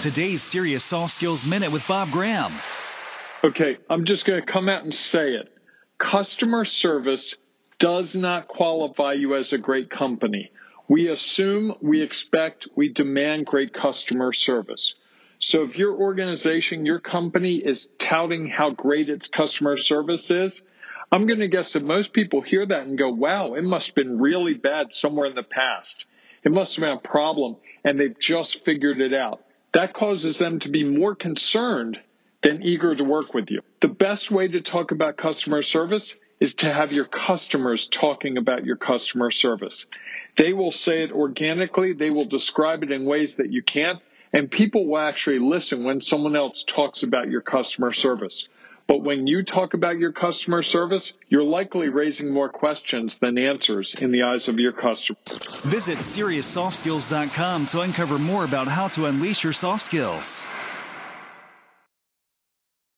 Today's Serious Soft Skills Minute with Bob Graham. Okay, I'm just going to come out and say it. Customer service does not qualify you as a great company. We assume, we expect, we demand great customer service. So if your organization, your company is touting how great its customer service is, I'm going to guess that most people hear that and go, wow, it must have been really bad somewhere in the past. It must have been a problem and they've just figured it out. That causes them to be more concerned than eager to work with you. The best way to talk about customer service is to have your customers talking about your customer service. They will say it organically. They will describe it in ways that you can't. And people will actually listen when someone else talks about your customer service. But when you talk about your customer service, you're likely raising more questions than answers in the eyes of your customer. Visit SeriousSoftSkills.com to uncover more about how to unleash your soft skills.